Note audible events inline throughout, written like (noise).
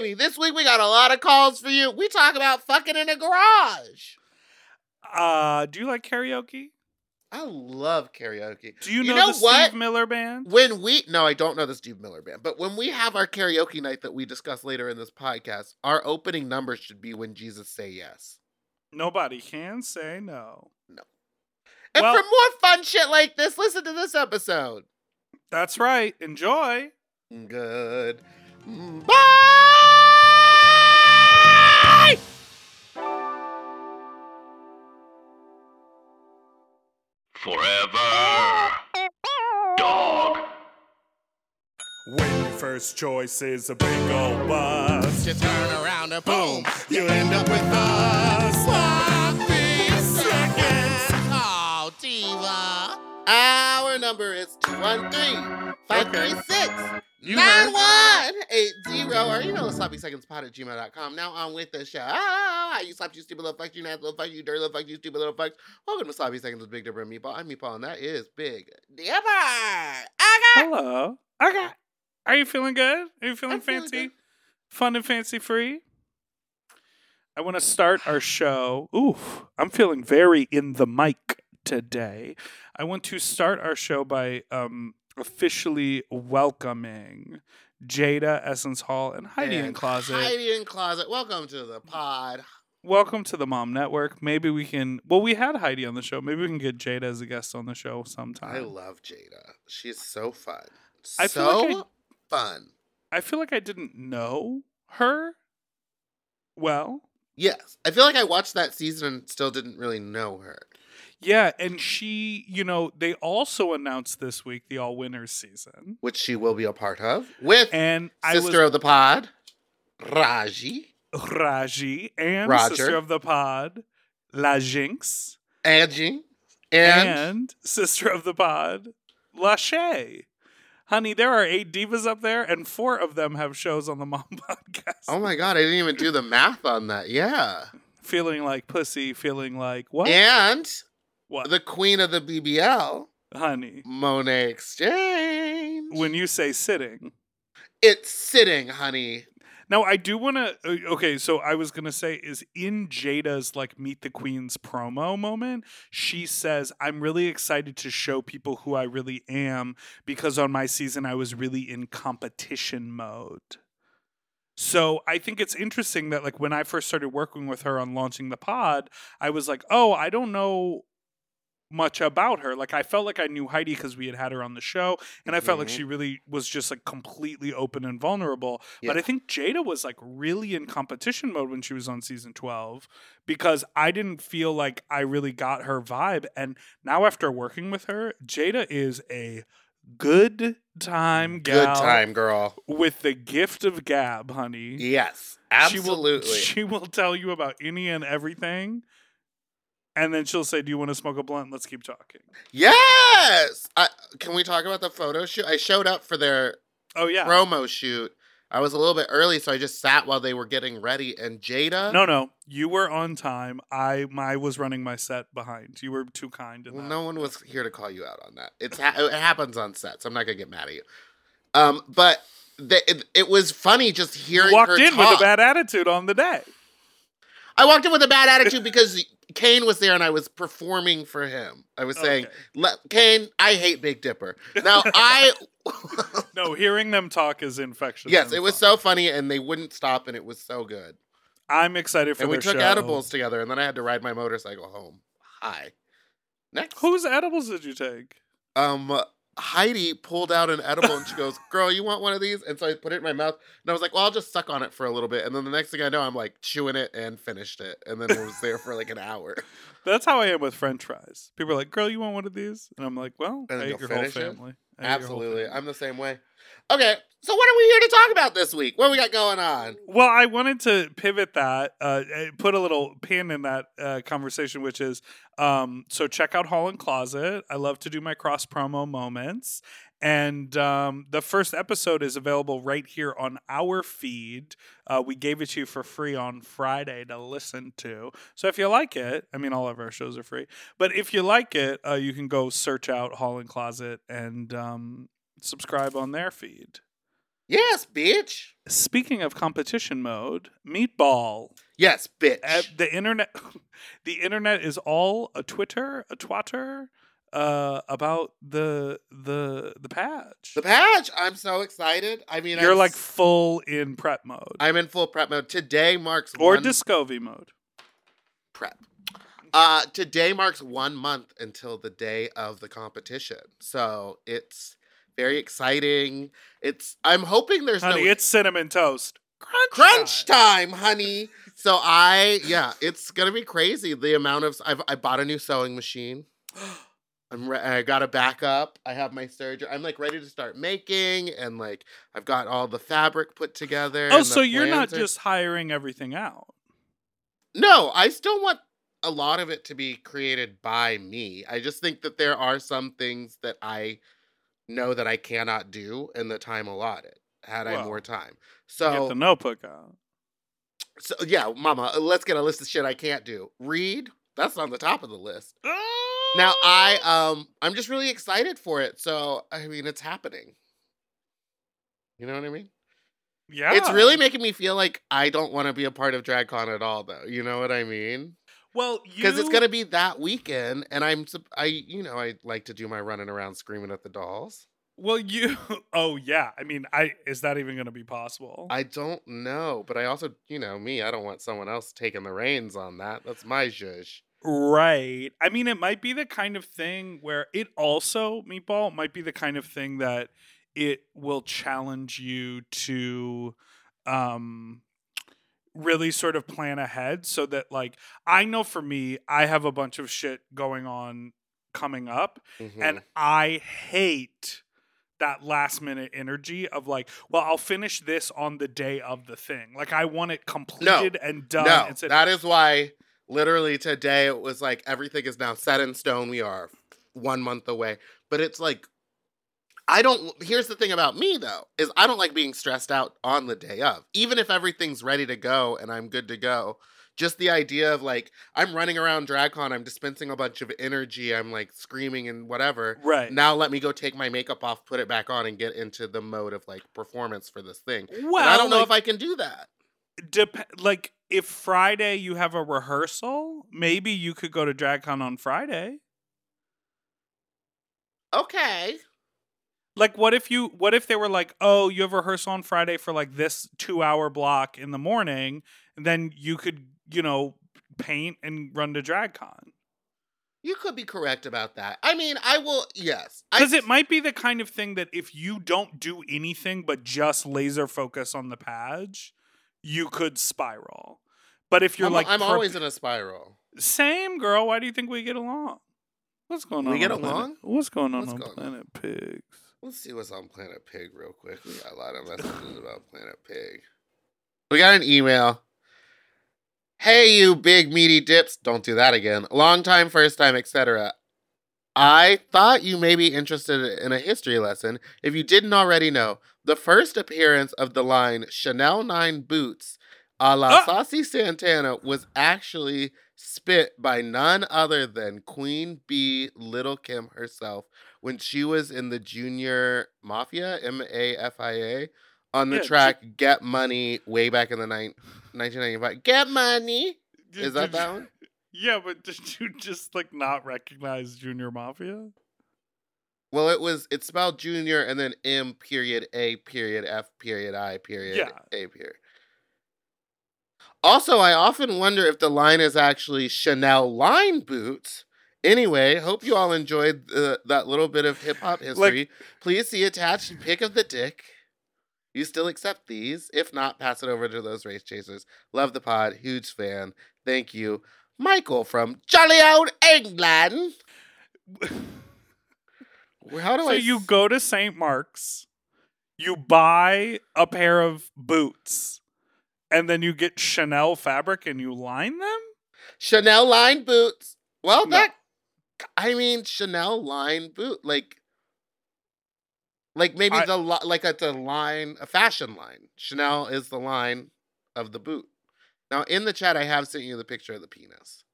Baby, this week we got a lot of calls for you. We talk about fucking in a garage. Uh, do you like karaoke? I love karaoke. Do you, You know, know the what? Steve Miller Band? When we no, I don't know the Steve Miller band, but when we have our karaoke night that we discuss later in this podcast, our opening number should be when Jesus say yes. Nobody can say no. no. And Well- for more fun shit like this, listen to this episode. That's right. Enjoy. Good. Bye. Forever. Dog. When your first choice is a big old bus, Just turn around and boom, you end up with a sloppy seconds. Oh, diva. Our number is 213 536 You 9180. Or you know, sloppy seconds pod at gmail.com. Now on with the show. Hi, you slap you stupid little fucks, you nasty little fuck, you dirty little fuck, you stupid little fucks. Welcome to Sloppy Seconds with Big Dipper and Meatball. I'm Meatball, and that is Big Dipper. I got hello. Okay. Are you feeling good? Are you feeling I'm fancy? good. Fun and fancy free? I want to start our show. Ooh, I'm feeling very in the mic today. I want to start our show by um, officially welcoming Jaida Essence Hall and Heidi N Closet. Heidi N Closet. Welcome to the pod. Welcome to the Mom Network. Maybe we can. Well, we had Heidi on the show. Maybe we can get Jaida as a guest on the show sometime. I love Jaida. She's so fun. I so feel like I- fun. I feel like I didn't know her well. Yes. I feel like I watched that season and still didn't really know her. Yeah, and she, you know, they also announced this week the All Winners season. Which she will be a part of with And sister was of the pod, Raji, Raji and Roger. sister of the pod, La Jinx, Angie, and, and, sister of the pod, La Lachey. Honey, there are eight divas up there, and four of them have shows on the (laughs) Mom podcast. oh my god, I didn't even do the math on that. Yeah. feeling like pussy, feeling like what? And what? the queen of the BBL, Honey, Monet Exchange. when you say sitting. it's sitting, honey. Now I do want to. Uh, okay, so I was gonna say is in Jaida's like Meet the Queens promo moment. She says, "I'm really excited to show people who I really am because on my season I was really in competition mode." So I think it's interesting that like when I first started working with her on launching the pod, I was like, "Oh, I don't know." Much about her like i felt like i knew heidi because we had had her on the show and i felt like Mhm. she really was just like completely open and vulnerable but I think Jaida was like really in competition mode when she was on season 12 because I didn't feel like I really got her vibe. And now, after working with her, Jaida is a good time Good time, girl. with the gift of gab, honey. Yes, She will, absolutely. she will tell you about any and everything. And then she'll say, Do you want to smoke a blunt? Let's keep talking. yes. I, can we talk about the photo shoot? I showed up for their Oh, yeah. promo shoot. I was a little bit early, so I just sat while they were getting ready. And Jaida, No, no. You were on time. I my was running my set behind. You were too kind. In well, that. no one was here to call you out on that. It's ha- it happens on set, so I'm not gonna get mad at you. Um, but the, it, it was funny just hearing You walked in talk. with a bad attitude on the day. I walked in with a bad attitude (laughs) because Kane was there and I was performing for him. I was saying, Okay. Kane, I hate Big Dipper. Now (laughs) I. No, hearing them talk is infectious. yes, it was fun. so funny, and they wouldn't stop, and it was so good. I'm excited for. And we took show. edibles together, and then I had to ride my motorcycle home. Hi. Next. Whose edibles did you take? um Heidi pulled out an edible and she (laughs) goes, "Girl, you want one of these?" And so I put it in my mouth, and I was like, "Well, I'll just suck on it for a little bit." And then the next thing I know, I'm like chewing it and finished it, and then it was there for like an hour. (laughs) That's how I am with French fries. People are like, "Girl, you want one of these?" And I'm like, "Well, And I ate your whole family." whole Absolutely. I'm the same way. Okay, so what are we here to talk about this week? What we got going on? Well, I wanted to pivot that, uh, put a little pin in that uh, conversation, which is um, so check out Hall and Closet. I love to do my cross promo moments. And um, the first episode is available right here on our feed. Uh, we gave it to you for free on Friday to listen to. So if you like it, I mean, all of our shows are free. But if you like it, uh, you can go search out Hall and Closet and um, subscribe on their feed. Yes, bitch. Speaking of competition mode, Meatball. Yes, bitch. Uh, the internet, (laughs) the internet is all a Twitter, a twatter uh, about the the the patch. the patch. I'm so excited. I mean, You're I'm, like full in prep mode I'm in full prep mode. Today marks or one Discovery mode. prep. Uh, today marks one month until the day of the competition, so it's very exciting. It's. I'm hoping there's Honey, no it's cinnamon toast. Crunch, crunch time. time, honey. So I, yeah, it's gonna be crazy. The amount of I've I bought a new sewing machine. (gasps) I'm re- I got a backup. I have my surgery. I'm like ready to start making, and like I've got all the fabric put together. Oh, so you're not are- just hiring everything out. no. I still want a lot of it to be created by me. I just think that there are some things that I know that I cannot do in the time allotted. Had I more time, So Get the notebook out. So yeah, Mama, uh, let's get a list of shit I can't do. Read. That's on the top of the list. Now I um I'm just really excited for it. So I mean it's happening. You know what I mean? yeah, It's really making me feel like I don't want to be a part of DragCon at all though. You know what I mean? Well Because it's gonna be that weekend and I'm I you know, I like to do my running around screaming at the dolls. Well, you. (laughs) Oh yeah. I mean, I is that even going to be possible? I don't know, but I also, you know, me, I don't want someone else taking the reins on that. That's my zhuzh. Right. I mean, it might be the kind of thing where it also, Meatball, might be the kind of thing that it will challenge you to um really sort of plan ahead so that like I know for me, I have a bunch of shit going on coming up Mhm. and I hate that last minute energy of like, well, I'll finish this on the day of the thing. Like I want it completed and done. No, and said, that is why literally today it was like everything is now set in stone. We are one month away. But it's like I don't here's the thing about me though, is I don't like being stressed out on the day of. Even if everything's ready to go and I'm good to go. Just the idea of like I'm running around DragCon, I'm dispensing a bunch of energy, I'm like screaming and whatever. right. Now let me go take my makeup off, put it back on, and get into the mode of like performance for this thing. well, and I don't know if I can do that. dep- like if Friday you have a rehearsal, maybe you could go to DragCon on Friday. Okay. Like what if you what if they were like, "Oh, you have rehearsal on Friday for like this 2-hour block in the morning," and then you could, you know, paint and run to DragCon. You could be correct about that. I mean, I will. Yes, Because it might be the kind of thing that if you don't do anything but just laser focus on the page, you could spiral. But if you're I'm, like, I'm always in a spiral. same girl, why do you think we get along? What's going on? We get on Planet- along? what's going on What's on going on? Planet Pigs? Let's see what's on Planet Pig real quick. We got a lot of (laughs) messages about Planet Pig. We got an email. Hey, you big meaty dips! Don't do that again. Long time, first time, etc. I thought you may be interested in a history lesson. If you didn't already know, the first appearance of the line Chanel 9 boots a la Ah! Saucy Santana was actually spit by none other than Queen Bee Lil' Kim herself when she was in the Junior Mafia, M A F I A, on the Yeah, she- track Get Money way back in the nine, 1995. Get Money! Is that that one? (laughs) Yeah, but did you just like not recognize Junior Mafia? Well, it was it's spelled junior and then M period A period F period I period Yeah. A period. Also, I often wonder if the line is actually Chanel line boots. Anyway, hope you all enjoyed the, that little bit of hip hop history. Please see attached pic of the dick. You still accept these? If not, pass it over to those race chasers. Love the pod. Huge fan. Thank you. Michael from Jolly Old England. How do so I? you go to St. Mark's, you buy a pair of boots, and then you get Chanel fabric and you line them? Chanel line boots. Well, No. that I mean Chanel line boot, like, like maybe I- the like it's a line, a fashion line. Chanel is the line of the boot. Now in the chat, I have sent you the picture of the penis.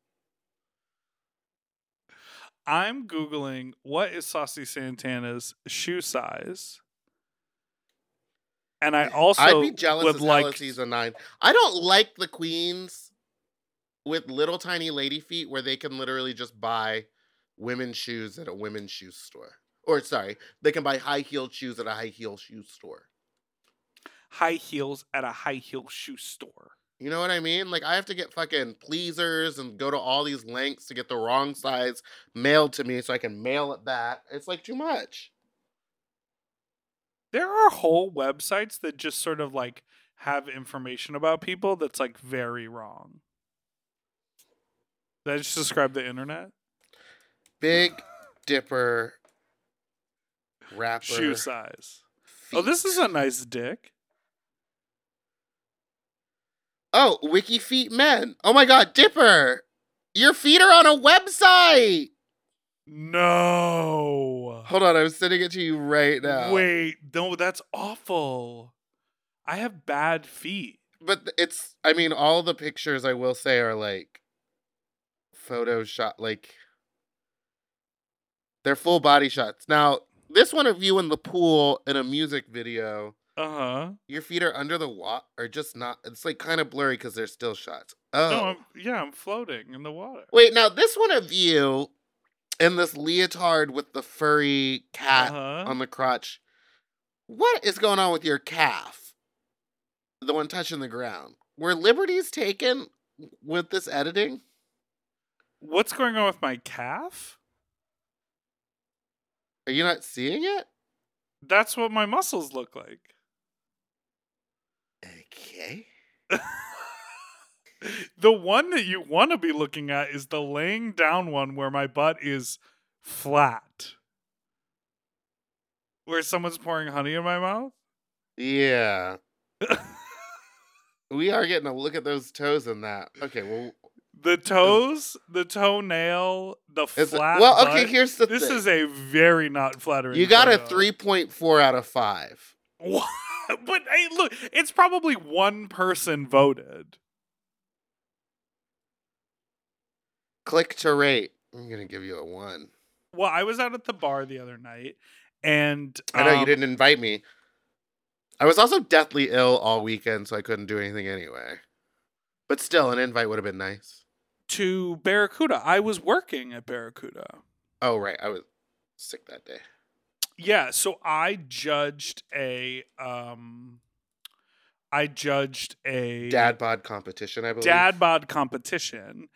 I'm Googling what is Saucy Santana's shoe size. And I also (laughs) I'd be jealous would like hell if he's a nine. I don't like the queens with little tiny lady feet where they can literally just buy women's shoes at a women's shoe store. Or sorry, they can buy high heeled shoes at a high heel shoe store. high heels at a high heel shoe store. You know what I mean? Like I have to get fucking pleasers and go to all these lengths to get the wrong size mailed to me so I can mail it back. It's like too much. There are whole websites that just sort of like have information about people that's like very wrong. Did I just describe the internet? Big Dipper rapper. Shoe size. Oh, this is a nice dick. Oh, Wiki Feet Men. Oh my god, Dipper! Your feet are on a website! No. Hold on, I'm sending it to you right now. Wait, no, that's awful. I have bad feet. But it's I mean, all the pictures I will say are like Photoshop like they're full body shots. Now, this one of you in the pool in a music video, Uh huh. your feet are under the water or just not it's like kind of blurry because they're still shots. Oh. No, I'm, yeah, I'm floating in the water. Wait, now this one of you in this leotard with the furry cat Uh-huh. on the crotch. What is going on with your calf? The one touching the ground. Were liberties taken with this editing? What's going on with my calf? Are you not seeing it? That's what my muscles look like. Okay. (laughs) the one that you want to be looking at is the laying down one where my butt is flat. Where someone's pouring honey in my mouth? Yeah. (laughs) we are getting a look at those toes in that. Okay, well, The toes, the toenail, the is it- flat. well, okay. butt. Here's the This thing. is a very not flattering. you got a three point four out of five. What? (laughs) But hey, look, it's probably one person voted. Click to rate. I'm gonna give you a one. Well, I was out at the bar the other night, and I know you um, didn't invite me. I was also deathly ill all weekend, so I couldn't do anything anyway. But still, an invite would have been nice. To Barracuda. I was working at Barracuda. Oh right, I was sick that day. Yeah, so I judged a um I judged a Dad bod competition, I believe. dad bod competition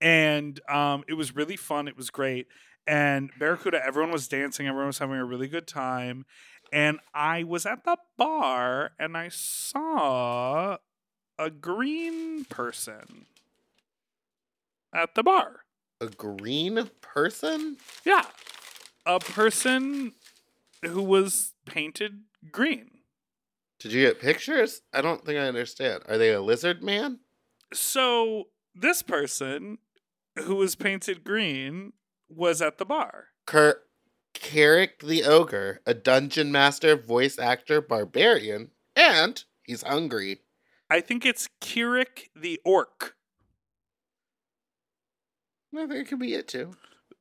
and um it was really fun, it was great. And Barracuda everyone was dancing, everyone was having a really good time. And I was at the bar and I saw a green person at the bar. a green person. Yeah. A person who was painted green. Did you get pictures? I don't think I understand. Are they a lizard man? So this person who was painted green was at the bar. Kurt Carrick the ogre, a dungeon master, voice actor, barbarian, and he's hungry. I think it's Kirik the orc. I think it could be it too.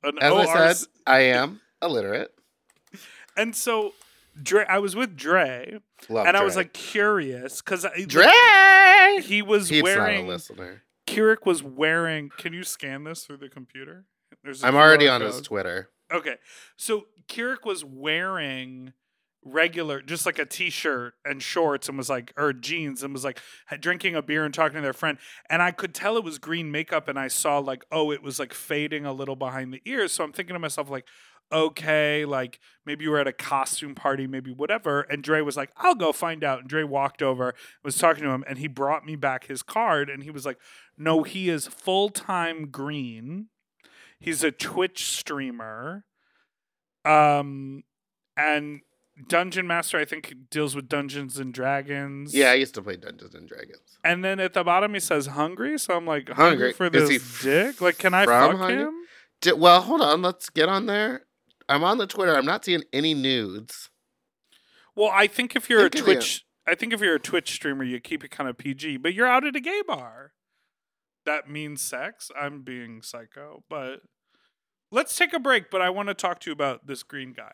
An As I said, I am illiterate. And so Dre, I was with Dre, Love and I was like curious because Dre. he was He's wearing. not a listener. Kirik was wearing. Can you scan this through the computer? There's I'm already on his. Twitter. Okay. So Kirik was wearing regular, just like a t shirt and shorts and was like, or jeans and was like drinking a beer and talking to their friend. And I could tell it was green makeup and I saw like, oh, it was like fading a little behind the ears. So I'm thinking to myself, like, okay, like maybe you were at a costume party, maybe whatever. And Dre was like, I'll go find out. And Dre walked over, was talking to him, and he brought me back his card and he was like, no, he is full time green. He's a Twitch streamer Um, and Dungeon Master, I think, deals with Dungeons and Dragons. Yeah, I used to play Dungeons and Dragons. And then at the bottom he says hungry, so I'm like Hungry. hungry, for Is this f- dick. Like, can I fuck hungry? him? Well, hold on. Let's get on there. I'm on the Twitter. I'm not seeing any nudes. Well, I think if you're Think a Twitch, I think if you're a Twitch streamer, you keep it kind of PG. But you're out at a gay bar. That means sex. I'm being psycho, but let's take a break. But I want to talk to you about this green guy.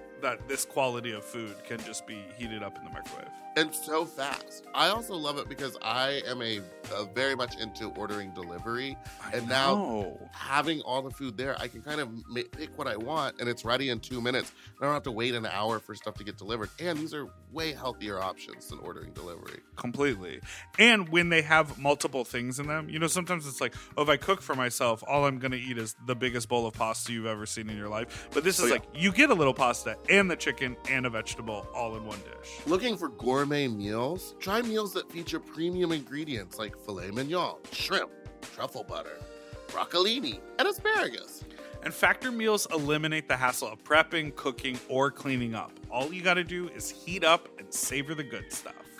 that this quality of food can just be heated up in the microwave. And so fast. I also love it because I am a, uh very much into ordering delivery. And now having all the food there, I can kind of ma- pick what I want and it's ready in two minutes. I don't have to wait an hour for stuff to get delivered. And these are way healthier options than ordering delivery. completely. And when they have multiple things in them, you know, sometimes it's like, oh, if I cook for myself, all I'm gonna eat is the biggest bowl of pasta you've ever seen in your life. But this is Oh, yeah. like you get a little pasta and the chicken and a vegetable all in one dish. Looking for gourmet meals? Try meals that feature premium ingredients like filet mignon, shrimp, truffle butter, broccolini, and asparagus. And factor meals eliminate the hassle of prepping, cooking, or cleaning up. All you gotta do is heat up and savor the good stuff.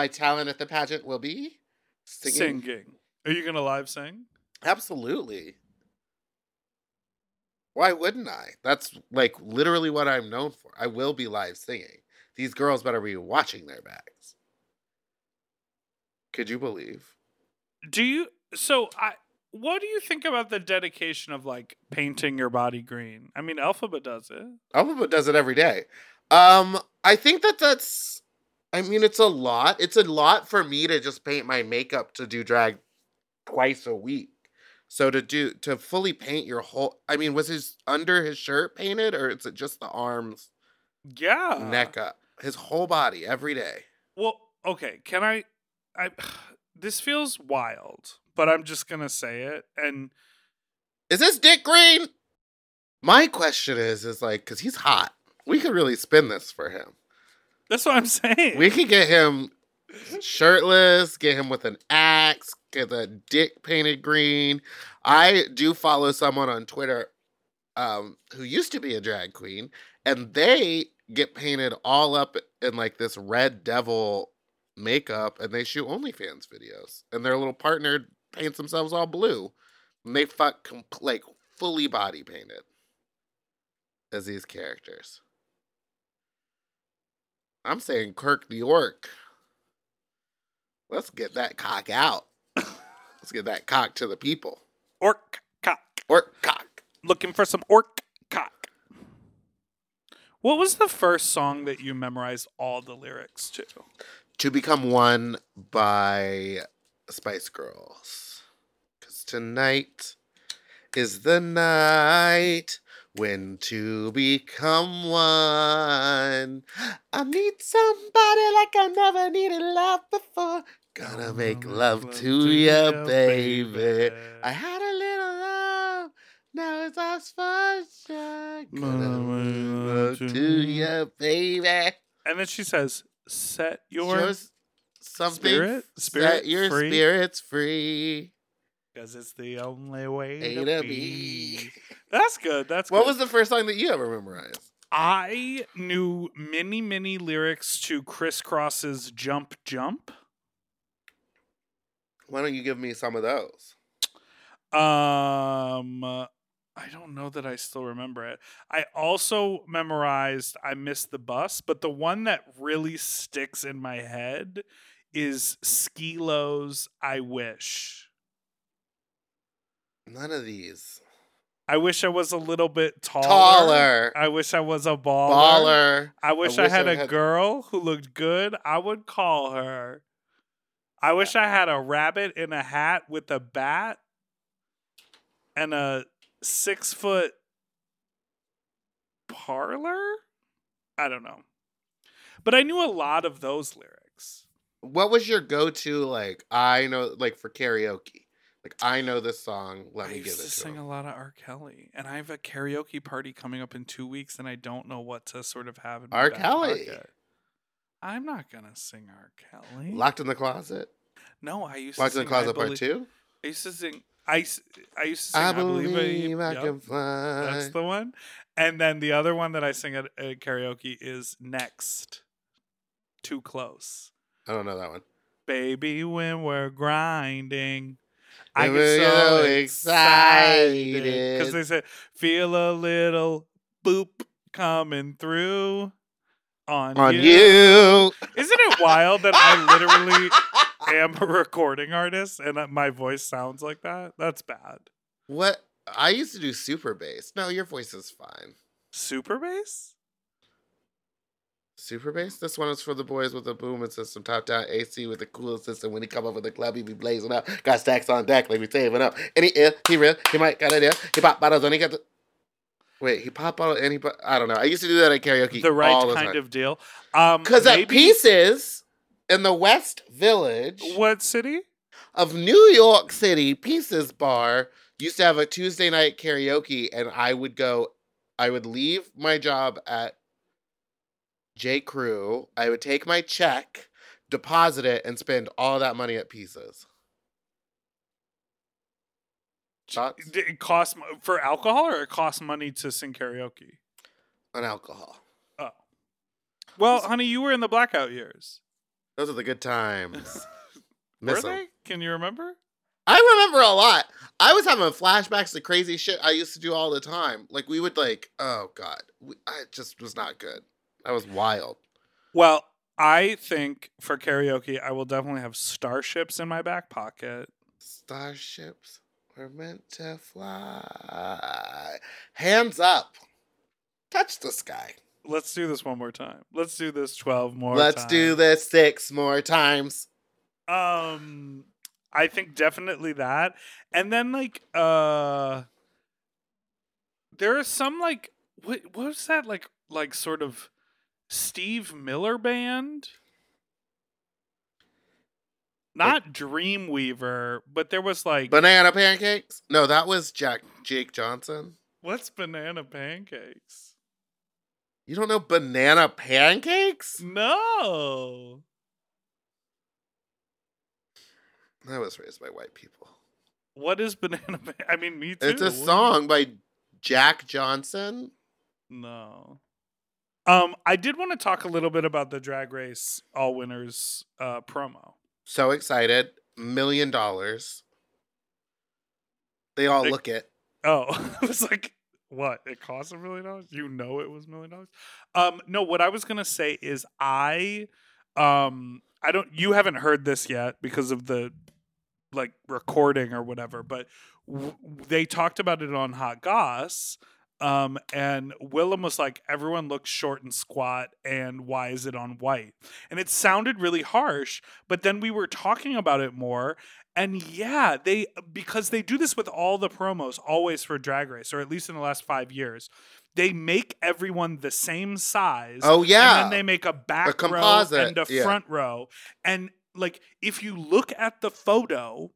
My talent at the pageant will be singing. Singing. Are you going to live sing? Absolutely. Why wouldn't I? That's like literally what I'm known for. I will be live singing. These girls better be watching their backs. Could you believe? Do you so I what do you think about the dedication of like painting your body green? I mean, Alphabet does it. Alphabet does it every day. Um, I think that that's. I mean, it's a lot. It's a lot for me to just paint my makeup to do drag twice a week. So to do to fully paint your whole I mean, was his under his shirt painted or is it just the arms, Yeah. neck up? His whole body every day. Well, okay. Can I? I. (sighs) This feels wild, but I'm just gonna say it. And Is this Dick Green? My question is, is like, cause he's hot. We could really spin this for him. That's what I'm saying. We could get him shirtless, get him with an axe, get the dick painted green. I do follow someone on Twitter um, who used to be a drag queen, and they get painted all up in like this red devil makeup, and they shoot OnlyFans videos, and their little partner paints themselves all blue, and they fuck like fully body painted as these characters. I'm saying Kirk the Orc. Let's get that cock out. (coughs) Let's get that cock to the people. orc cock. Orc cock. Looking for some orc cock. What was the first song that you memorized all the lyrics to? To become one by Spice Girls. Because tonight is the night when to become one. I need somebody like I never needed love before. Gonna make love to you, baby. I had a little love, now it's us for sure. Gonna make love to you, baby. And then she says, "Set your something spirit- set your free. spirits free. because it's the only way A to to be." B. That's good. That's What good. was the first song that you ever memorized? I knew many, many lyrics to Kris Kross's "Jump Jump." Why don't you give me some of those? Um, I don't know that I still remember it. I also memorized "I Missed the Bus," but the one that really sticks in my head is Skee-Lo's "I Wish." None of these. I wish I was a little bit taller. Taller. I wish I was a baller. Baller. I wish I, wish had I a had- girl who looked good. I would call her. I wish I had a rabbit in a hat with a bat and a six foot parlor. I don't know. But I knew a lot of those lyrics. What was your go-to like? I know, like for karaoke. Like I know this song. Let I me give used it to to sing him. a lot of R. Kelly, and I have a karaoke party coming up in two weeks, and I don't know what to sort of have in R. Kelly. I'm not gonna sing R. Kelly. Locked in the closet. No, I used Locked to in the closet part two. I used to sing. I, I used to sing. I I believe, believe I Yep, can fly. That's the one. And then the other one that I sing at, at karaoke is next. Too close, I don't know that one. baby. When we're grinding, I get so excited because they said feel a little boop coming through on, On you. you. Isn't it wild that I literally am a recording artist and that my voice sounds like that? That's bad. What? I used to do super bass. No, your voice is fine. Super bass? Super bass? This one is for the boys with the booming system, top down AC with the coolest system. When he come up with the club, he be blazing up. Got stacks on deck, like we saving up. And he ill, he real, he might got a deal. He pop bottles and he got the. Wait, he pop bottle and he pop, I don't know. I used to do that at karaoke. The right the kind time. of deal. Um, Because at Pieces in the West Village What city? of New York City, Pieces Bar used to have a Tuesday night karaoke, and I would go, I would leave my job at J. Crew. I would take my check, deposit it, and spend all that money at Pieces. Thoughts it cost for alcohol or it costs money to sing karaoke? on alcohol. Oh. Well, honey, you were in the blackout years. Those are the good times. (laughs) Were 'em. they? Can you remember? I remember a lot. I was having flashbacks to crazy shit I used to do all the time. Like we would like, oh god, we, I it just was not good. That was wild. Well, I think for karaoke, I will definitely have starships in my back pocket. Starships were meant to fly. Hands up. Touch the sky. Let's do this one more time. Let's do this 12 more Let's do this six more times. Um I think definitely that. And then like uh there is some like what what was that like like sort of Steve Miller band? Not Dreamweaver, but there was like Banana pancakes? No, that was Jack Jake Johnson. what's banana pancakes? You don't know banana pancakes? No. I was raised by white people. What is banana pan- I mean me too. It's a song by Jack Johnson. No. Um, I did want to talk a little bit about the Drag Race All Winners uh, promo. So excited. Million dollars. They all They- look it. Oh, (laughs) I was like, what? It cost a million dollars? You know it was a million dollars? Um, no, what I was gonna say is I um I don't you haven't heard this yet because of the like recording or whatever, but w- they talked about it on Hot Goss. Um, and Willam was like, everyone looks short and squat, and why is it on white? And it sounded really harsh, but then we were talking about it more, and yeah, they because they do this with all the promos, always for Drag Race, or at least in the last five years. They make everyone the same size. Oh, yeah. And then they make a back row composite, and a yeah. front row. And like if you look at the photo,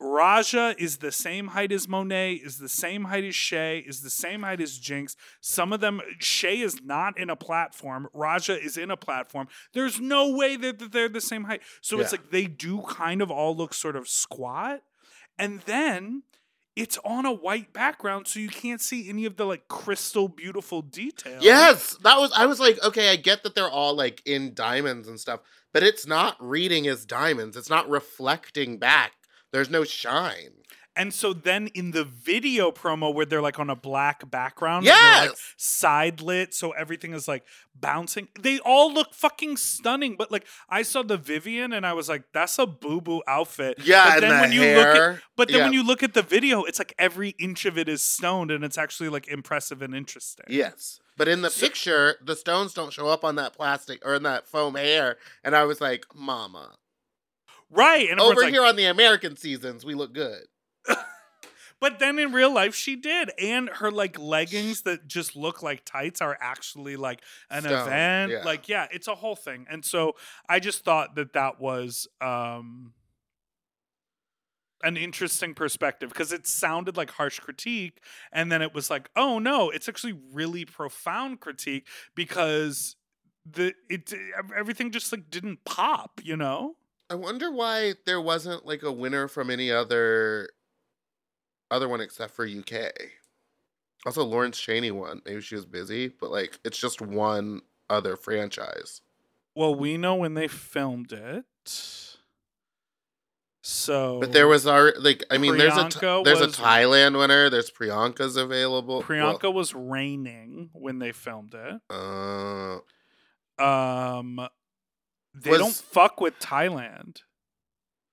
Raja is the same height as Monet, is the same height as Shea, is the same height as Jinkx. Some of them, Shea is not in a platform. Raja is in a platform. There's no way that, that they're the same height. So it's Yeah. like they do kind of all look sort of squat. And then it's on a white background, so you can't see any of the like crystal beautiful details. Yes, that was. I was like, okay, I get that they're all like in diamonds and stuff, but it's not reading as diamonds. It's not reflecting back. There's no shine. And so then in the video promo where they're like on a black background, and they're, like side lit, so everything is like bouncing. They all look fucking stunning. But like I saw the Vivienne and I was like, that's a boo boo outfit. Yeah, but and then the when you look at hair. but then when you look at the video, it's like every inch of it is stoned and it's actually like impressive and interesting. Yes. But in the picture, the stones don't show up on that plastic or in that foam hair. And I was like, Mama. Right. And Over like, here on the American seasons, we look good. (laughs) But then in real life, she did, and her like leggings that just look like tights are actually like an Stone, event. yeah. Like, yeah, it's a whole thing. And so I just thought that that was um an interesting perspective because it sounded like harsh critique, and then it was like, oh no, it's actually really profound critique because the it everything just like didn't pop, you know. I wonder why there wasn't like a winner from any other other one except for UK. Also, Lawrence Chaney won. Maybe she was busy, but like it's just one other franchise. Well, we know when they filmed it. So But there was our like I mean there's a Th- Priyanka there's a Thailand winner. There's Priyanka's available. Priyanka was raining when they filmed it. Uh, Um they Was- don't fuck with Thailand.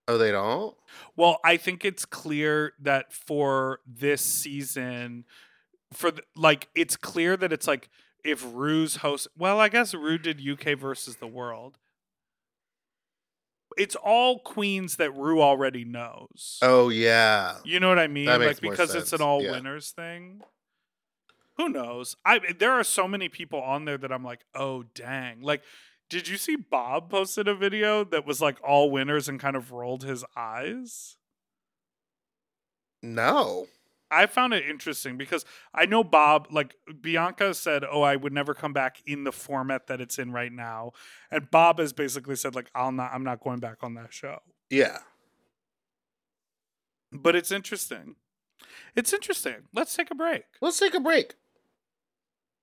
oh, they don't. Well, I think it's clear that for this season for the, like it's clear that it's like if Ru's host well, I guess Ru did UK versus the world. It's all queens that Rue already knows. Oh yeah. You know what I mean? That like because it's an all yeah. winners thing. Who knows? I there are so many people on there that I'm like, oh dang. Like, did you see Bob posted a video that was like all winners and kind of rolled his eyes? No. I found it interesting because I know Bob, like Bianca said, "Oh, I would never come back in the format that it's in right now," and Bob has basically said, "Like, I'll not, I'm not going back on that show." Yeah. But it's interesting. It's interesting. Let's take a break. Let's take a break.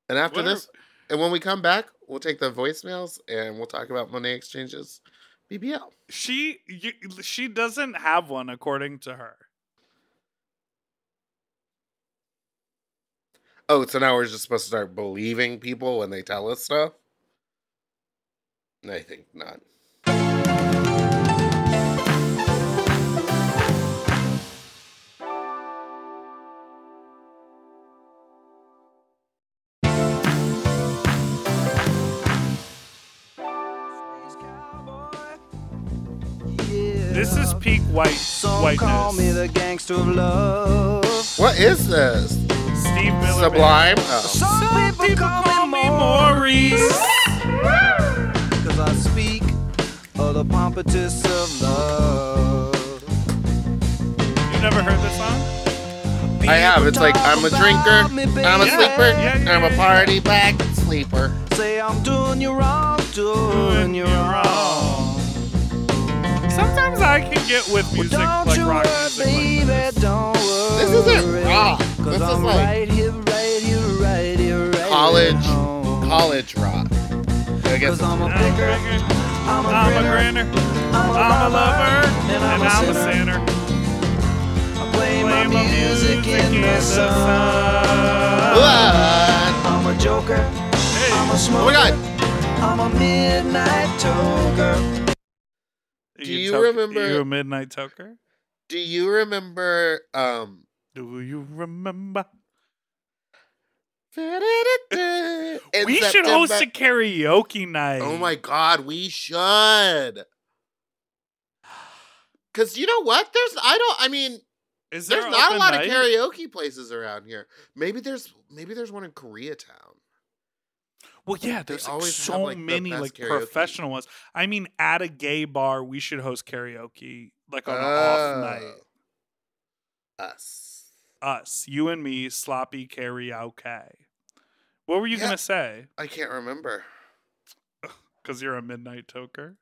And after What are- this, and when we come back, we'll take the voicemails and we'll talk about money Exchanges BBL. She you, she doesn't have one according to her. Oh, so now we're just supposed to start believing people when they tell us stuff? I think not. White Some call me the gangster of love. What is this? Steve Miller. Sublime? Oh. Some people call me Maurice. Cause I speak of the pompatus of love. You never heard this song? I have. It's like I'm a drinker, I'm a Yeah, sleeper, yeah, yeah, I'm a yeah. party back sleeper. Say I'm doing you wrong, doing you wrong. Sometimes I can get with music Don't like you rock worry, music. like baby, this. don't worry. This isn't rock. This is I'm like right here, right here, right here, right college, home. college rock. I guess I'm a picker, picker, I'm a I'm a grinner, grinner, I'm a I'm a lover, and I'm and a I'm a sinner. sinner. I play Play my music in the sun. What? I'm a joker, Hey, I'm a Oh smoker, my god. I'm a midnight toker. You Do you toke- remember- You a midnight toker? Do you remember um Do you remember? (laughs) we should host a karaoke night. Oh my god, we should. (sighs) Cause you know what? There's I don't I mean Is there there's not a lot night? of karaoke places around here. Maybe there's maybe there's one in Koreatown. Well, yeah, there's like, always have, so like, many like karaoke. professional ones. I mean, at a gay bar, we should host karaoke like on an off night. Oh. Us. Us, you and me, sloppy karaoke. What were you Yeah. gonna say? I can't remember. (laughs) Because you're a midnight toker.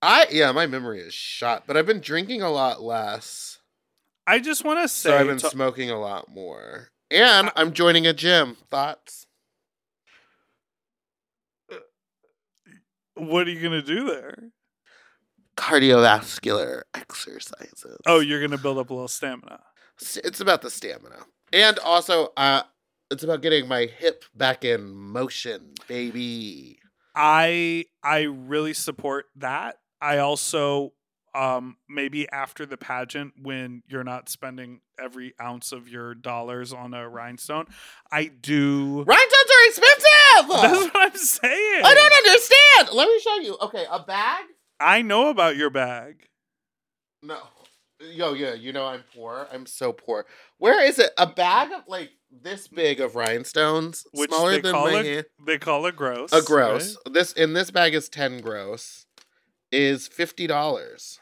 I yeah, my memory is shot, but I've been drinking a lot less. I just want to say, So I've been to- smoking a lot more. And I'm joining a gym. Thoughts? What are you gonna do there? Cardiovascular exercises. Oh, you're gonna build up a little stamina. It's about the stamina. And also uh it's about getting my hip back in motion, baby. I I really support that. I also um maybe after the pageant when you're not spending every ounce of your dollars on a rhinestone, I do Rhinestones are expensive. (laughs) That's what I'm saying. I don't understand. Let me show you. Okay, a bag? I know about your bag. No. Yo, yeah, you know I'm poor. I'm so poor. Where is it? A bag of like this big of rhinestones, Which smaller they than call my it hand. they call it gross. A gross. right? This in this bag is ten gross. Is fifty dollars.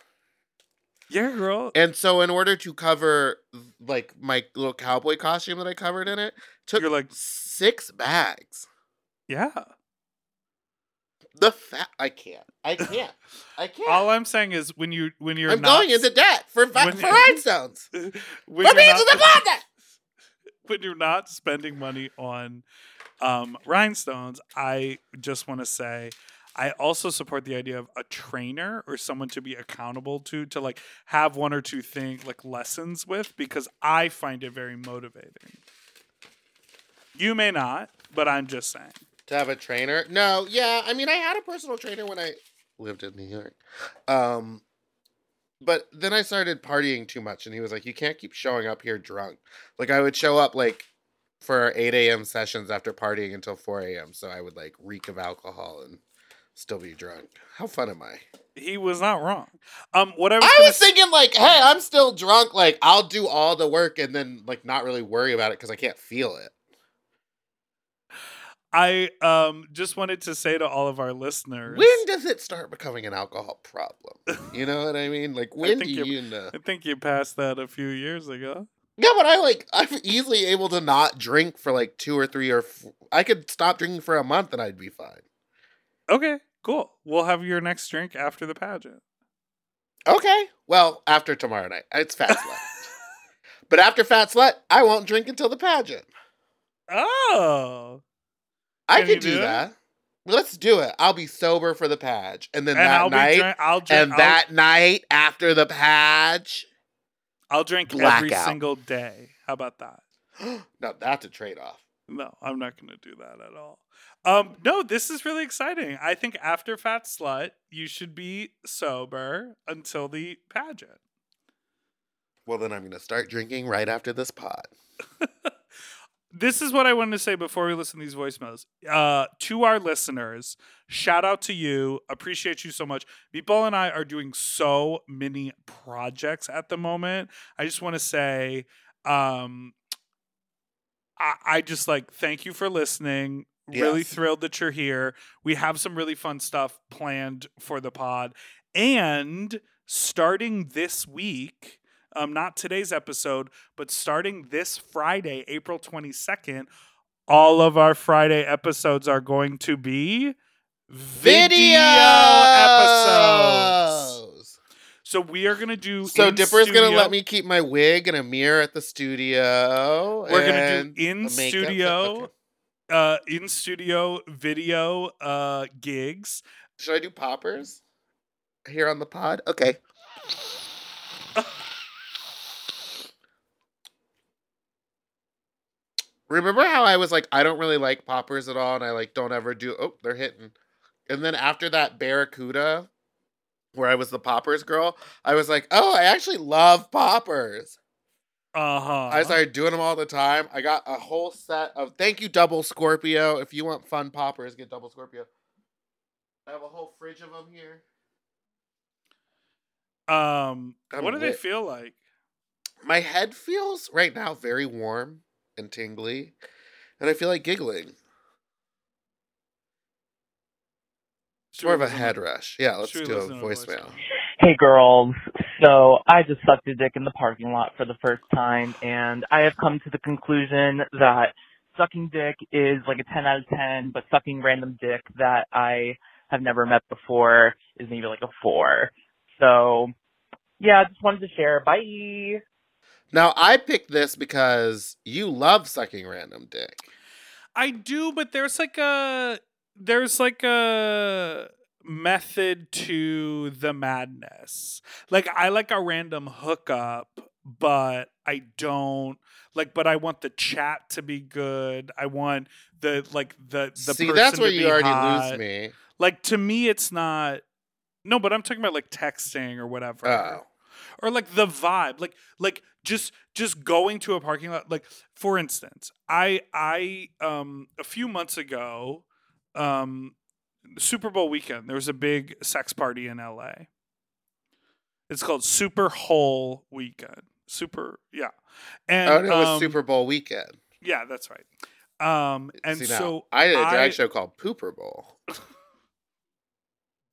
Yeah, girl. And so in order to cover like my little cowboy costume that I covered in it, took You're like- six bags. Yeah. The fat I can't. I can't. I (laughs) can't. All I'm saying is when you when you're I'm not going into debt for fa- when for (laughs) rhinestones. when For you're being not- to the planet. (laughs) when you're not spending money on um, rhinestones, I just want to say I also support the idea of a trainer or someone to be accountable to to like have one or two things like lessons with because I find it very motivating. You may not, but I'm just saying. To have a trainer? No, yeah. I mean, I had a personal trainer when I lived in New York. Um, but then I started partying too much, and he was like, "You can't keep showing up here drunk." Like I would show up like for 8 a.m. sessions after partying until 4 a.m. So I would like reek of alcohol and still be drunk. How fun am I? He was not wrong. Um, what I was, I was thinking like, hey, I'm still drunk. Like I'll do all the work and then like not really worry about it because I can't feel it. I um just wanted to say to all of our listeners. When does it start becoming an alcohol problem? (laughs) You know what I mean? Like when do you- you know? I think you passed that a few years ago. Yeah, but I like I'm easily able to not drink for like two or three or f- I could stop drinking for a month and I'd be fine. Okay, cool. We'll have your next drink after the pageant. Okay, well after tomorrow night, it's fat (laughs) slut. but after fat slut, I won't drink until the pageant. Oh. I Can you could do do that. Let's do it. I'll be sober for the page, and then And that I'll night, drink, I'll drink and I'll, that night after the page. I'll drink every single day. How about that? (gasps) no, that's a trade off. No, I'm not going to do that at all. Um, no, this is really exciting. I think after Fat Slut, you should be sober until the pageant. Well, then I'm gonna start drinking right after this pot. (laughs) this is what I wanted to say before we listen to these voicemails. Uh, to our listeners, shout out to you. Appreciate you so much. Meatball and I are doing so many projects at the moment. I just want to say, um, I, I just like thank you for listening. Really thrilled that you're here. We have some really fun stuff planned for the pod. And starting this week, um, not today's episode, but starting this Friday, April 22nd, all of our Friday episodes are going to be Video episodes. So we are going to do. So Dipper's gonna let me keep my wig and a mirror at the studio. We're gonna do in studio, uh, in studio video uh gigs. Should I do poppers here on the pod? Okay. Remember how I was like, I don't really like poppers at all, and I like don't ever do. Oh, they're hitting. And then after that Barracuda, where I was the poppers girl, I was like, oh, I actually love poppers. Uh huh. I started doing them all the time. I got a whole set of. Thank you, Double Scorpio. If you want fun poppers, get Double Scorpio. I have a whole fridge of them here. Um, I'm what do they feel like? My head feels right now very warm and tingly, and I feel like giggling. It's more of a head rush. Yeah, let's do a listen to a voicemail. Hey girls, so I just sucked a dick in the parking lot for the first time, and I have come to the conclusion that sucking dick is like a 10 out of 10, but sucking random dick that I have never met before is maybe like a 4. So, yeah, I just wanted to share. Bye! Now I picked this because you love sucking random dick. I do, but there's like a there's like a method to the madness. Like I like a random hookup, but I don't like but I want the chat to be good. I want the like the the See, person that's where you already hot. lose me. Like to me it's not No, but I'm talking about like texting or whatever Oh. or like the vibe like like just just going to a parking lot like for instance i i um a few months ago um super bowl weekend there was a big sex party in la it's called super hole weekend super yeah and oh, it was um, Super Bowl weekend. yeah that's right um and See, now, so I did a drag I- show called Pooper Bowl.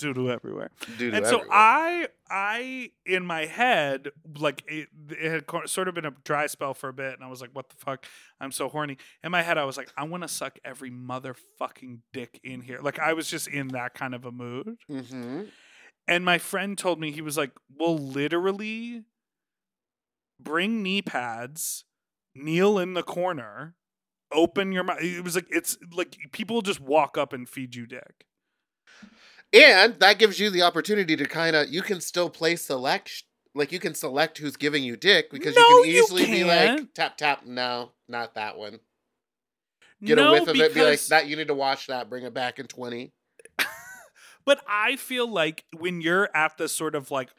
Doo-doo everywhere Doo-doo and so. I, I in my head, like it, it had co- sort of been a dry spell for a bit, and I was like, "What the fuck? I'm so horny." In my head, I was like, "I want to suck every motherfucking dick in here." Like I was just in that kind of a mood. Mhm. And my friend told me he was like, "Well, literally, bring knee pads, kneel in the corner, open your mouth." It was like it's like people just walk up and feed you dick. And that gives you the opportunity to kind of you can still play select like you can select who's giving you dick because No, you can you easily be like tap tap no not that one. Get no, a whiff of it be like because- that you need to watch that bring it back in 20 (laughs) But I feel like when you're at the sort of like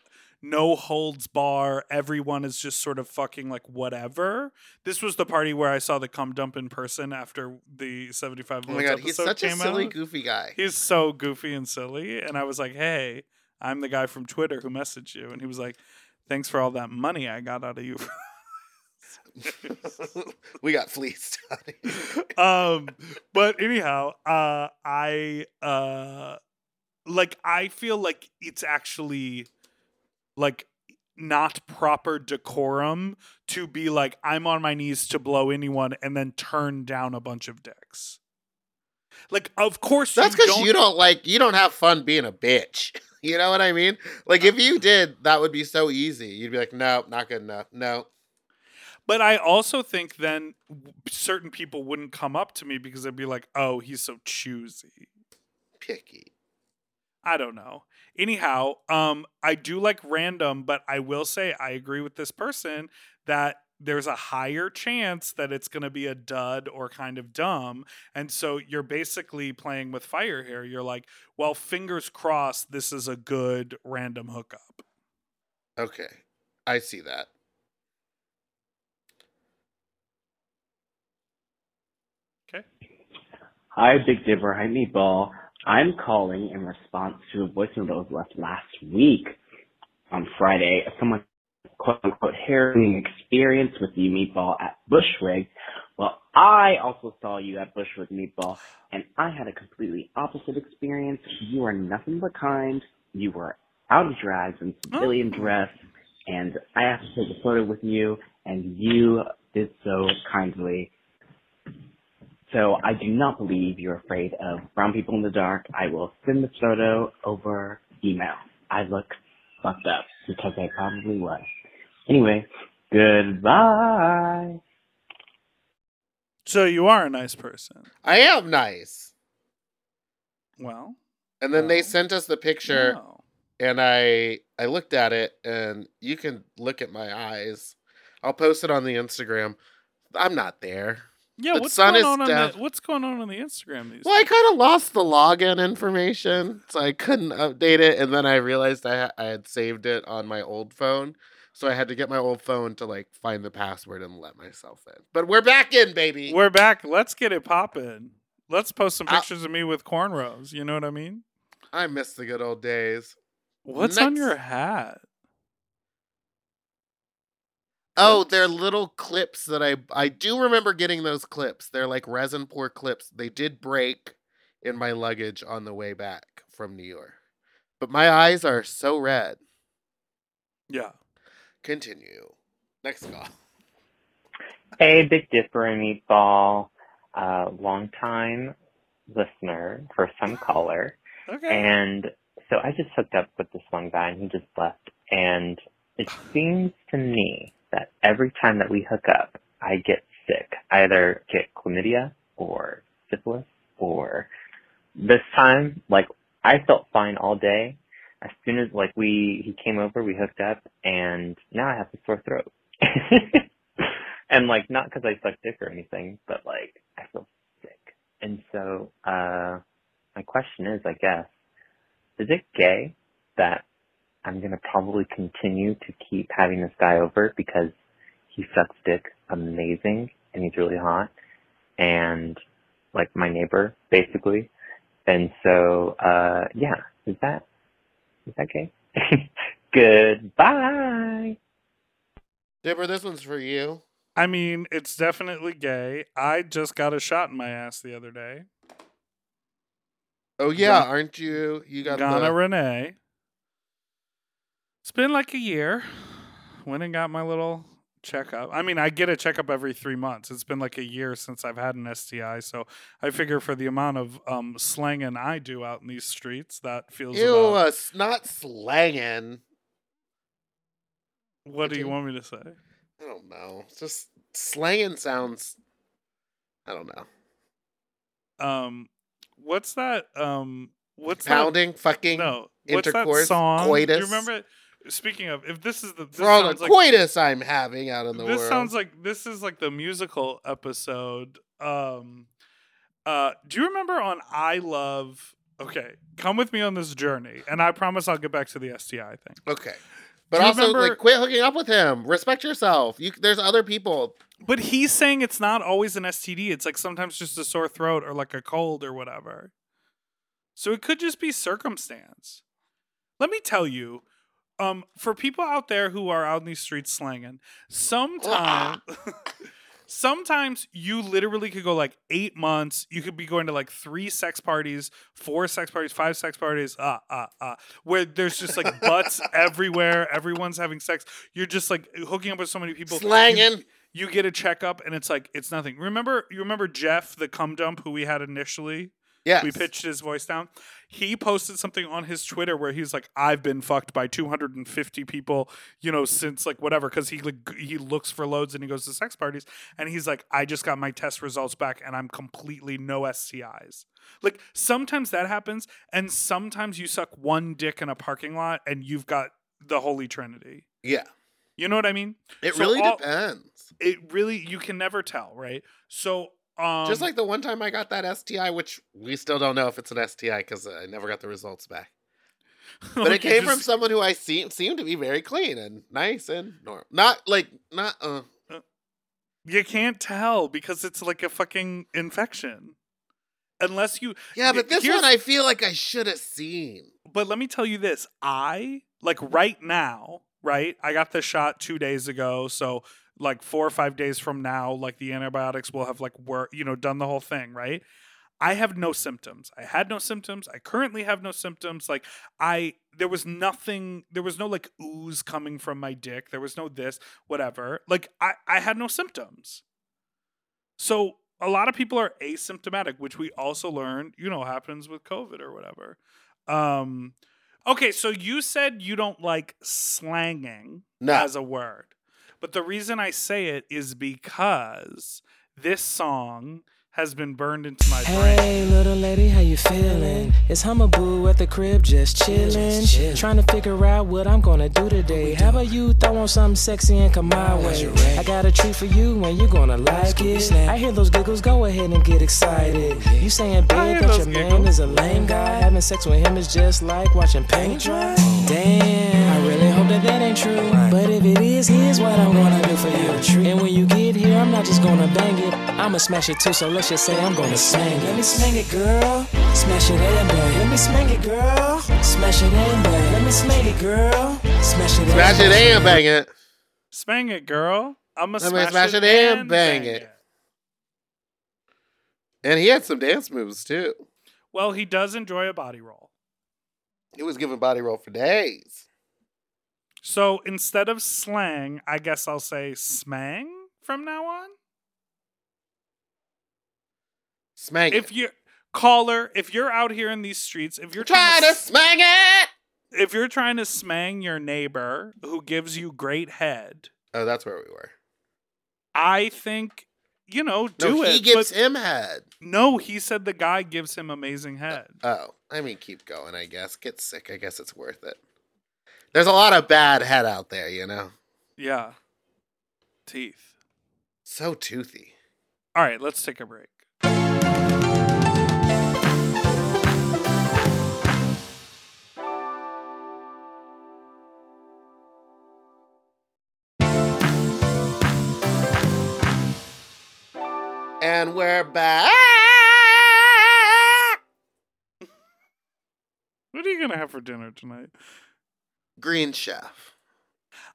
no holds bar, everyone is just sort of fucking like whatever. This was the party where I saw the cum dump in person after the 75 oh my god he's such a silly out. goofy guy He's so goofy and silly. And I was like, hey, I'm the guy from Twitter who messaged you. And he was like, thanks for all that money I got out of you. (laughs) we got fleeced (laughs) um but anyhow uh i uh like i feel like it's actually like not proper decorum to be like i'm on my knees to blow anyone and then turn down a bunch of dicks. Like of course that's because don't, you don't like you don't have fun being a bitch. (laughs) You know what i mean? Like if you did that would be so easy. You'd be like no not good enough. No. But i also think then certain people wouldn't come up to me because they'd be like oh he's so choosy. Picky. I don't know. Anyhow, um, I do like random, but I will say I agree with this person that there's a higher chance that it's going to be a dud or kind of dumb. And so you're basically playing with fire here. You're like, well, fingers crossed, this is a good random hookup. okay i see that Okay. Hi, Big Dipper. Hi, Meatball. I'm calling in response to a voicemail that was left last week on Friday. Someone quote unquote harrowing experience with you, Meatball, at Bushwick. Well, I also saw you at Bushwick, Meatball, and I had a completely opposite experience. You are nothing but kind. You were out of drags and civilian oh. dress, and I asked to take a photo with you, and you did so kindly. So I do not believe you're afraid of brown people in the dark. I will send the photo over email. I look fucked up because I probably was. Anyway, goodbye. So you are a nice person. I am nice. Well, And then they sent us the picture, no. and I I looked at it, and you can look at my eyes. I'll post it on the Instagram. I'm not there. Yeah. What's sun going on? on the, what's going on on the Instagram these Well, I kind of lost the login information, so I couldn't update it, and then I realized I ha- I had saved it on my old phone, so I had to get my old phone to like find the password and let myself in. But we're back in, baby. We're back. Let's get it popping. Let's post some I'll- pictures of me with cornrows. You know what I mean? I miss the good old days. What's on your hat? Oh, they're little clips that I I do remember getting those clips. They're like resin pour clips. They did break in my luggage on the way back from New York. But my eyes are so red. Yeah. Continue. Next call. Hey, Big Dipper and Meatball, uh, long time listener, first time caller. Okay. And so I just hooked up with this one guy and he just left. And it (sighs) seems to me that every time that we hook up, I get sick. I either get chlamydia or syphilis or this time, like I felt fine all day. As soon as like we, he came over, we hooked up and now I have a sore throat. (laughs) and like not because I suck dick or anything, but like I feel sick. And so, uh, my question is, I guess, is it gay that I'm gonna probably continue to keep having this guy over because he sucks dick amazing and he's really hot and like my neighbor basically. And so, uh, yeah, is that is that gay? (laughs) Goodbye. Dipper, this one's for you. I mean, it's definitely gay. I just got a shot in my ass the other day. Oh yeah, aren't you? You got Ghana the Renee. It's been like a year. Went and got my little checkup. I mean, I get a checkup every three months. It's been like a year since I've had an STI, so I figure for the amount of um, slanging I do out in these streets, that feels. ew, about- uh, not slanging. what do you want me to say? I don't know. Just slanging sounds. I don't know. Um, what's that? Um, what's Pounding, that? fucking, No, what's that intercourse, song? coitus. Do you remember? Speaking of, if this is the this For all the sounds like, coitus I'm having out in the this world. sounds like this is like the musical episode. Um, uh, do you remember on I Love? Okay, come with me on this journey, and I promise I'll get back to the STI thing. okay. But also, remember- like, quit hooking up with him. Respect yourself. You, there's other people. But he's saying it's not always an STD. It's like sometimes just a sore throat or like a cold or whatever. So it could just be circumstance. Let me tell you, um, for people out there who are out in these streets slanging, sometimes, (laughs) sometimes you literally could go like eight months. You could be going to like three sex parties, four sex parties, five sex parties, ah, ah, ah, where there's just like butts (laughs) everywhere. Everyone's having sex. You're just like hooking up with so many people. You- Slanging. you get a checkup and it's like it's nothing. Remember you remember Jeff the cum dump who we had initially? Yes. We pitched his voice down. He posted something on his Twitter where he's like, "I've been fucked by 250 people, you know, since like whatever." Because he like he looks for loads and he goes to sex parties, and he's like, "I just got my test results back and I'm completely no STIs." Like sometimes that happens, and sometimes you suck one dick in a parking lot and you've got the Holy Trinity. Yeah. You know what I mean? It So really all- depends. it really you can never tell, right? So um Just like the one time I got that STI, which we still don't know if it's an STI because I never got the results back. (laughs) But it came from someone who I seem seemed to be very clean and nice and normal. Not like not uh You can't tell because it's like a fucking infection. Unless you Yeah, but this one I feel like I should have seen. but let me tell you this i like right now right i got the shot two days ago so like four or five days from now like the antibiotics will have like work you know done the whole thing right? I have no symptoms. I had no symptoms. I currently have no symptoms. Like i there was nothing there was no like ooze coming from my dick. There was no this whatever. Like i i had no symptoms. So a lot of people are asymptomatic which we also learned you know happens with covid or whatever. Um, okay, so you said you don't like slanging No. as a word, but the reason I say it is because this song has been burned into my brain. Hey, little lady, how you feeling? It's Hummer Boo at the crib, just chillin'. Trying to figure out what I'm gonna do today. How about you throw on something sexy and come my way? I got a treat for you and you're gonna like it. I hear those giggles, go ahead and get excited. You saying, I hear babe, that those your man is a lame guy? Having sex with him is just like watching paint dry? Damn, I really hope that that ain't true. But if it is, here's what I'm gonna do for you. And when you get here, I'm not just gonna bang it, I'ma smash it too. So let's just say I'm gonna slang it. Let me slang it, girl. Smash it and bang. Let me slang it, girl. Smash it and bang. Let me slang it, girl. Smash it Smash it and bang it. Smang it, girl. I'm gonna Let me smash, smash it, it and and bang bang it. And he had some dance moves too. Well, he does enjoy a body roll. He was giving body roll for days. So instead of slang, I guess I'll say smang from now on. Smang If you're caller, if you're out here in these streets, if you're Try trying to smang it. if you're trying to smang your neighbor who gives you great head, Oh, that's where we were. I think you know do no, he it. gives but him head. no, he said the guy gives him amazing head. Oh, I mean, keep going. I guess get sick. I guess it's worth it. There's a lot of bad head out there, you know. Yeah, teeth. So toothy. All right, let's take a break. And we're back. What are you gonna have for dinner tonight? Green Chef.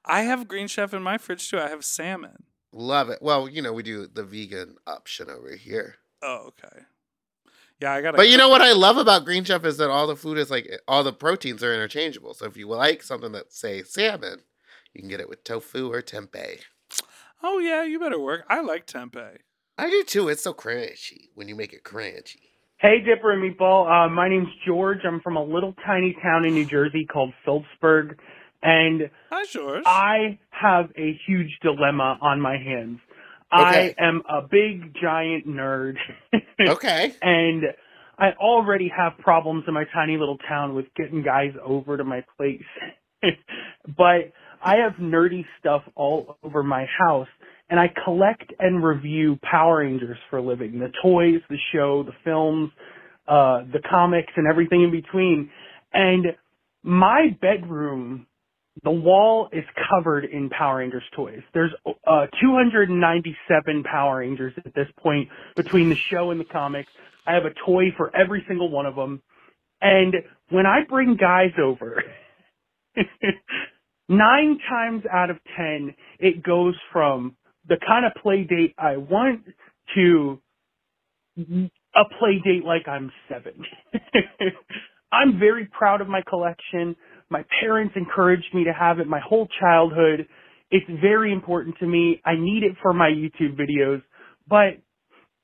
I have green chef in my fridge too. I have salmon. Love it. Well, you know, we do the vegan option over here. Oh, okay. Yeah, I got. But you know what I love about Green Chef is that all the food is like all the proteins are interchangeable. So if you like something that say salmon, you can get it with tofu or tempeh. Oh yeah, you better work. I like tempeh. I do too. It's so crunchy when you make it crunchy. Hey, Dipper and Meatball. Uh, my name's George. I'm from a little tiny town in New Jersey called Phillipsburg. And Hi, George. I have a huge dilemma on my hands. Okay. I am a big, giant nerd. (laughs) Okay. and I already have problems in my tiny little town with getting guys over to my place. (laughs) but I have nerdy stuff all over my house and I collect and review Power Rangers for a living. The toys, the show, the films, uh, the comics and everything in between. And my bedroom, the wall is covered in Power Rangers toys. There's uh, 297 Power Rangers at this point between the show and the comics. I have a toy for every single one of them. And when I bring guys over, (laughs) nine times out of ten, it goes from the kind of play date I want to a play date like I'm seven. (laughs) I'm very proud of my collection. My parents encouraged me to have it my whole childhood. It's very important to me. I need it for my YouTube videos, but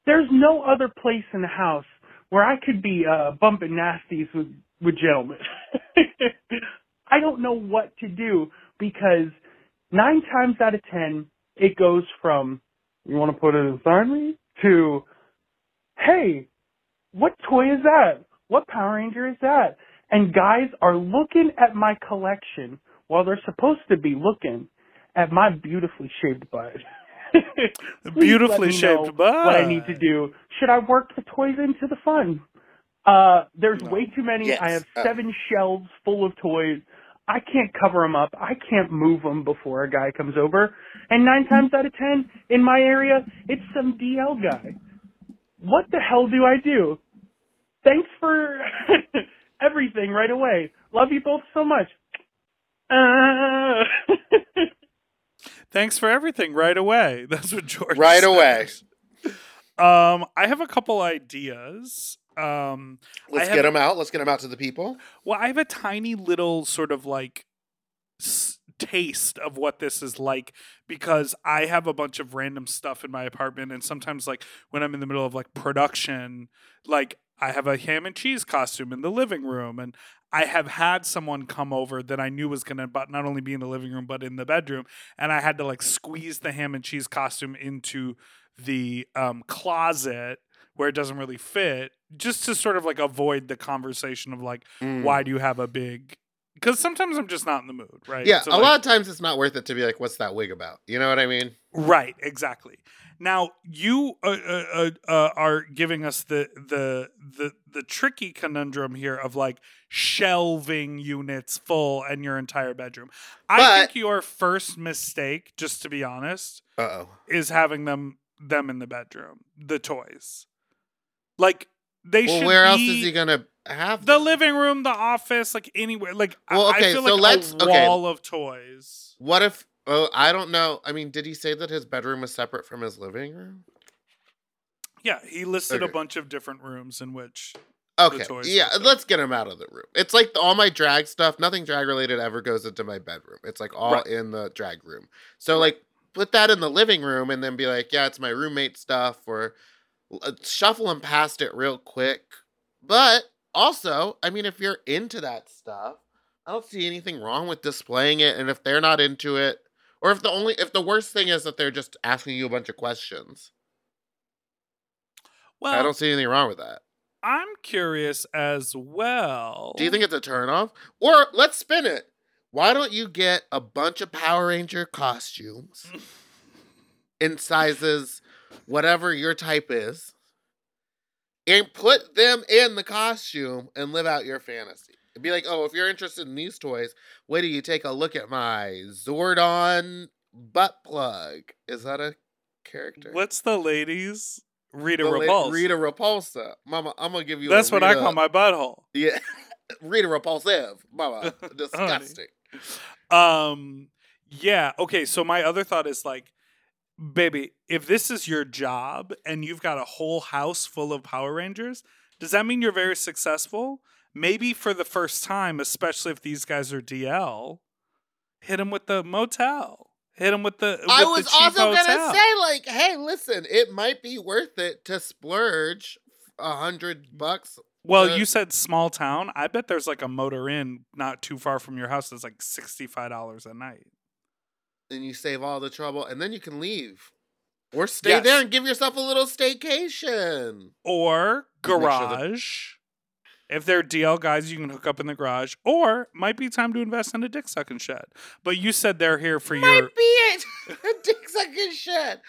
there's no other place in the house where I could be uh, bumping nasties with with gentlemen. (laughs) I don't know what to do because nine times out of ten it goes from you want to put it inside me to hey, what toy is that? What Power Ranger is that? And guys are looking at my collection while they're supposed to be looking at my beautifully shaped butt. (laughs) (laughs) Beautifully shaped butt. What I need to do. Should I work the toys into the fun? Uh, there's way too many. Yes. I have Uh. seven shelves full of toys. I can't cover them up. I can't move them before a guy comes over. And nine times out of ten in my area, it's some DL guy. What the hell do I do? Thanks for (laughs) everything right away. Love you both so much. Uh... (laughs) Thanks for everything right away. (laughs) That's what George Right says. away. Um, I have a couple ideas. Um, Let's have, get them out. Let's get them out to the people. Well, I have a tiny little sort of like s- taste of what this is like because I have a bunch of random stuff in my apartment, and sometimes, like when I'm in the middle of like production, like I have a ham and cheese costume in the living room, and I have had someone come over that I knew was going to but not only be in the living room but in the bedroom, and I had to like squeeze the ham and cheese costume into the um, closet where it doesn't really fit, just to sort of like avoid the conversation of like, Mm. why do you have a big? Because sometimes I'm just not in the mood, right? Yeah, So, a like- lot of times it's not worth it to be like, "What's that wig about?" You know what I mean? Right, exactly. Now you uh, uh, uh, uh, are giving us the the the the tricky conundrum here of like shelving units full and your entire bedroom. I think your first mistake, just to be honest, Uh oh. is having them them in the bedroom, the toys. Like they Well, should. where else is he gonna have the living room, the office, like anywhere. Like I- Well, I okay, feel so like let's- a okay. wall of toys. What if? Oh, I don't know. I mean, did he say that his bedroom was separate from his living room? Yeah, he listed a bunch of different rooms in which Okay, yeah, let's get him out of the room. It's like all my drag stuff, nothing drag related ever goes into my bedroom. It's like all Right. in the drag room. So like put that in the living room and then be like, yeah, it's my roommate stuff or shuffle them past it real quick. But also, I mean, if you're into that stuff, I don't see anything wrong with displaying it. And if they're not into it, or if the only if the worst thing is that they're just asking you a bunch of questions, Well, I don't see anything wrong with that. I'm curious as well. Do you think it's a turnoff? Or let's spin it. Why don't you get a bunch of Power Ranger costumes (laughs) in sizes whatever your type is and put them in the costume and live out your fantasy? It'd be like, oh, if you're interested in these toys, wait till you take a look at my Zordon butt plug. Is that a character? What's the ladies? Rita The la- Repulsa. Rita Repulsa. Mama, I'm gonna give you. a That's what I call my butthole. Yeah, (laughs) Rita Repulsive. Mama, (laughs) disgusting. Um, yeah. Okay. So my other thought is like, baby, if this is your job and you've got a whole house full of Power Rangers, does that mean you're very successful? Maybe for the first time, especially if these guys are DL, hit them with the motel. Hit them with the. With I was cheap also hotel. gonna say, like, hey, listen, it might be worth it to splurge a hundred bucks. Well, to- you said small town. I bet there's like a motor inn not too far from your house that's like sixty five dollars a night. And you save all the trouble, and then you can leave, or stay Yes. there and give yourself a little staycation. Or Make sure that- garage. If they're DL guys, you can hook up in the garage. Or might be time to invest in a dick sucking shed. But you said they're here for your Might be it. (laughs) Dick sucking shit.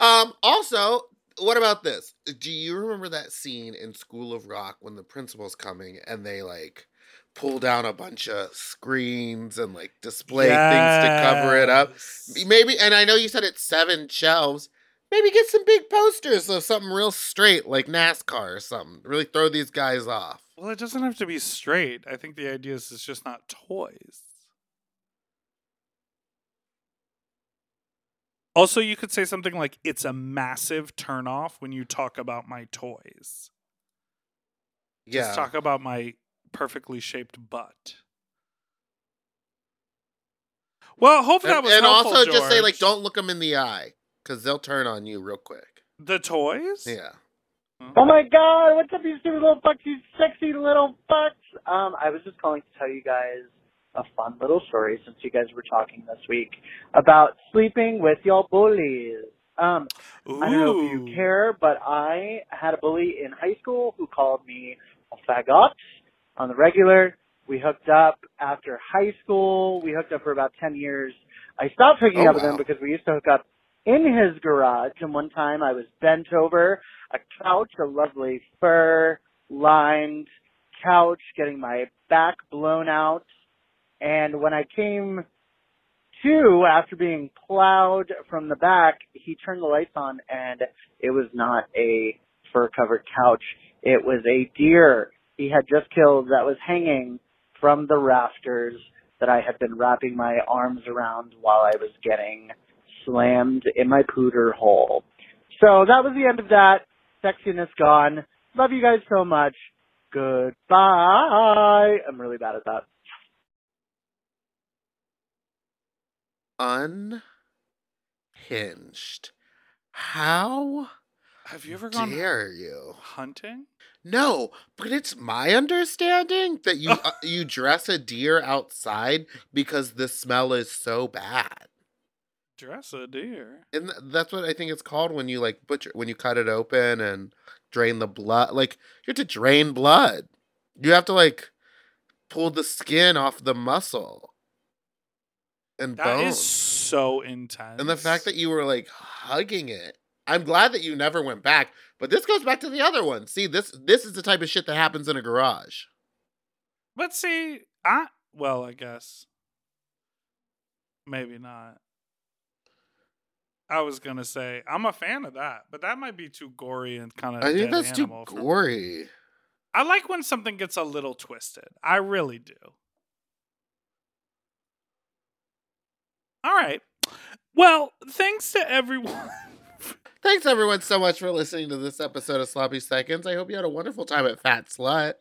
Um. Also, what about this? Do you remember that scene in School of Rock when the principal's coming and they like pull down a bunch of screens and like display things to cover it up? Maybe, and I know you said it's seven shelves. Maybe get some big posters of something real straight, like NASCAR or something. Really throw these guys off. Well, it doesn't have to be straight. I think the idea is it's just not toys. Also, you could say something like, it's a massive turnoff when you talk about my toys. Yeah. Just talk about my perfectly shaped butt. Well, hopefully that and, was and helpful, also just say like, don't look them in the eye because they'll turn on you real quick. The toys? Yeah. Oh my god, what's up, you stupid little fucks, you sexy little fucks? Um, I was just calling to tell you guys a fun little story since you guys were talking this week about sleeping with your bullies. Um, I don't know if you care, but I had a bully in high school who called me a faggot on the regular. We hooked up after high school. We hooked up for about 10 years. I stopped hooking Oh, up with him because we used to hook up in his garage. And one time I was bent over a couch, a lovely fur lined couch, getting my back blown out. And when I came to after being plowed from the back, he turned the lights on and it was not a fur covered couch. It was a deer he had just killed that was hanging from the rafters that I had been wrapping my arms around while I was getting slammed in my pooter hole. So that was the end of that. Sexiness gone. Love you guys so much. Goodbye. I'm really bad at that. Unhinged. How Have you ever gone dare you? hunting? No, but it's my understanding that you uh, you dress a deer outside because the smell is so bad. Dress a deer. And th- that's what I think it's called when you like butcher when you cut it open and drain the blood. Like you have to drain blood. You have to like pull the skin off the muscle and That is bones. so intense. And the fact that you were like hugging it. I'm glad that you never went back, but this goes back to the other one. See, this this is the type of shit that happens in a garage. But see, I well, I guess maybe not. I was gonna say I'm a fan of that, but that might be too gory and kind of. I think that's too gory. I like when something gets a little twisted. I really do. All right. Well, thanks to everyone. (laughs) Thanks everyone so much for listening to this episode of Sloppy Seconds. I hope you had a wonderful time at Fat Slut.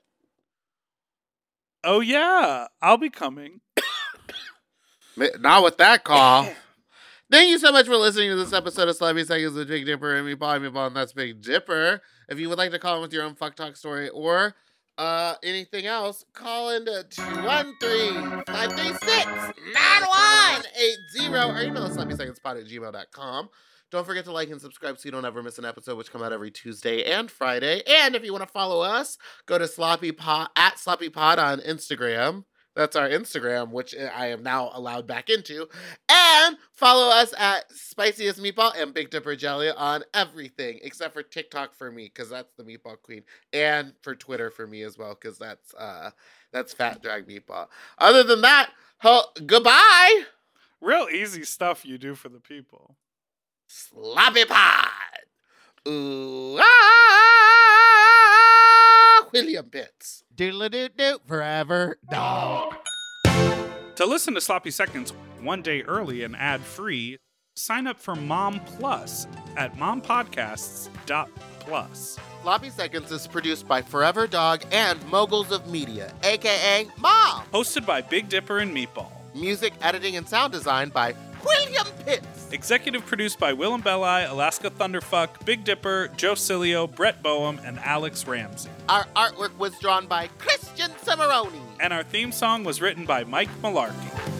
Oh yeah, I'll be coming. (coughs) Not with that call. (coughs) Thank you so much for listening to this episode of Sloppy Seconds with Big Dipper and me, me, and that's Big Dipper. If you would like to call in with your own fuck talk story or uh, anything else, call into 213-536-9180 or email us sloppysecondspod at gmail.com. Don't forget to like and subscribe so you don't ever miss an episode, which come out every Tuesday and Friday. And if you want to follow us, go to Sloppy Pod at Sloppy Pod on Instagram. That's our Instagram, which I am now allowed back into. And follow us at Spiciest Meatball and Big Dipper Jelly on everything except for TikTok for me, because that's the Meatball Queen, and for Twitter for me as well, because that's uh that's Fat Drag Meatball. Other than that, ho- goodbye, Real easy stuff you do for the people. Sloppy Pod. Ooh ah, William Bits. Doodle doo doo forever dog. To listen to Sloppy Seconds one day early and ad free, sign up for Mom Plus at mompodcasts.plus. Sloppy Seconds is produced by Forever Dog and Moguls of Media, aka Mom. Hosted by Big Dipper and Meatball. Music editing and sound design by William Pitts. Executive produced by Willam Belli, Alaska Thunderfuck, Big Dipper, Joe Cilio, Brett Boehm, and Alex Ramsey. Our artwork was drawn by Christian Cimarroni. And our theme song was written by Mike Malarkey.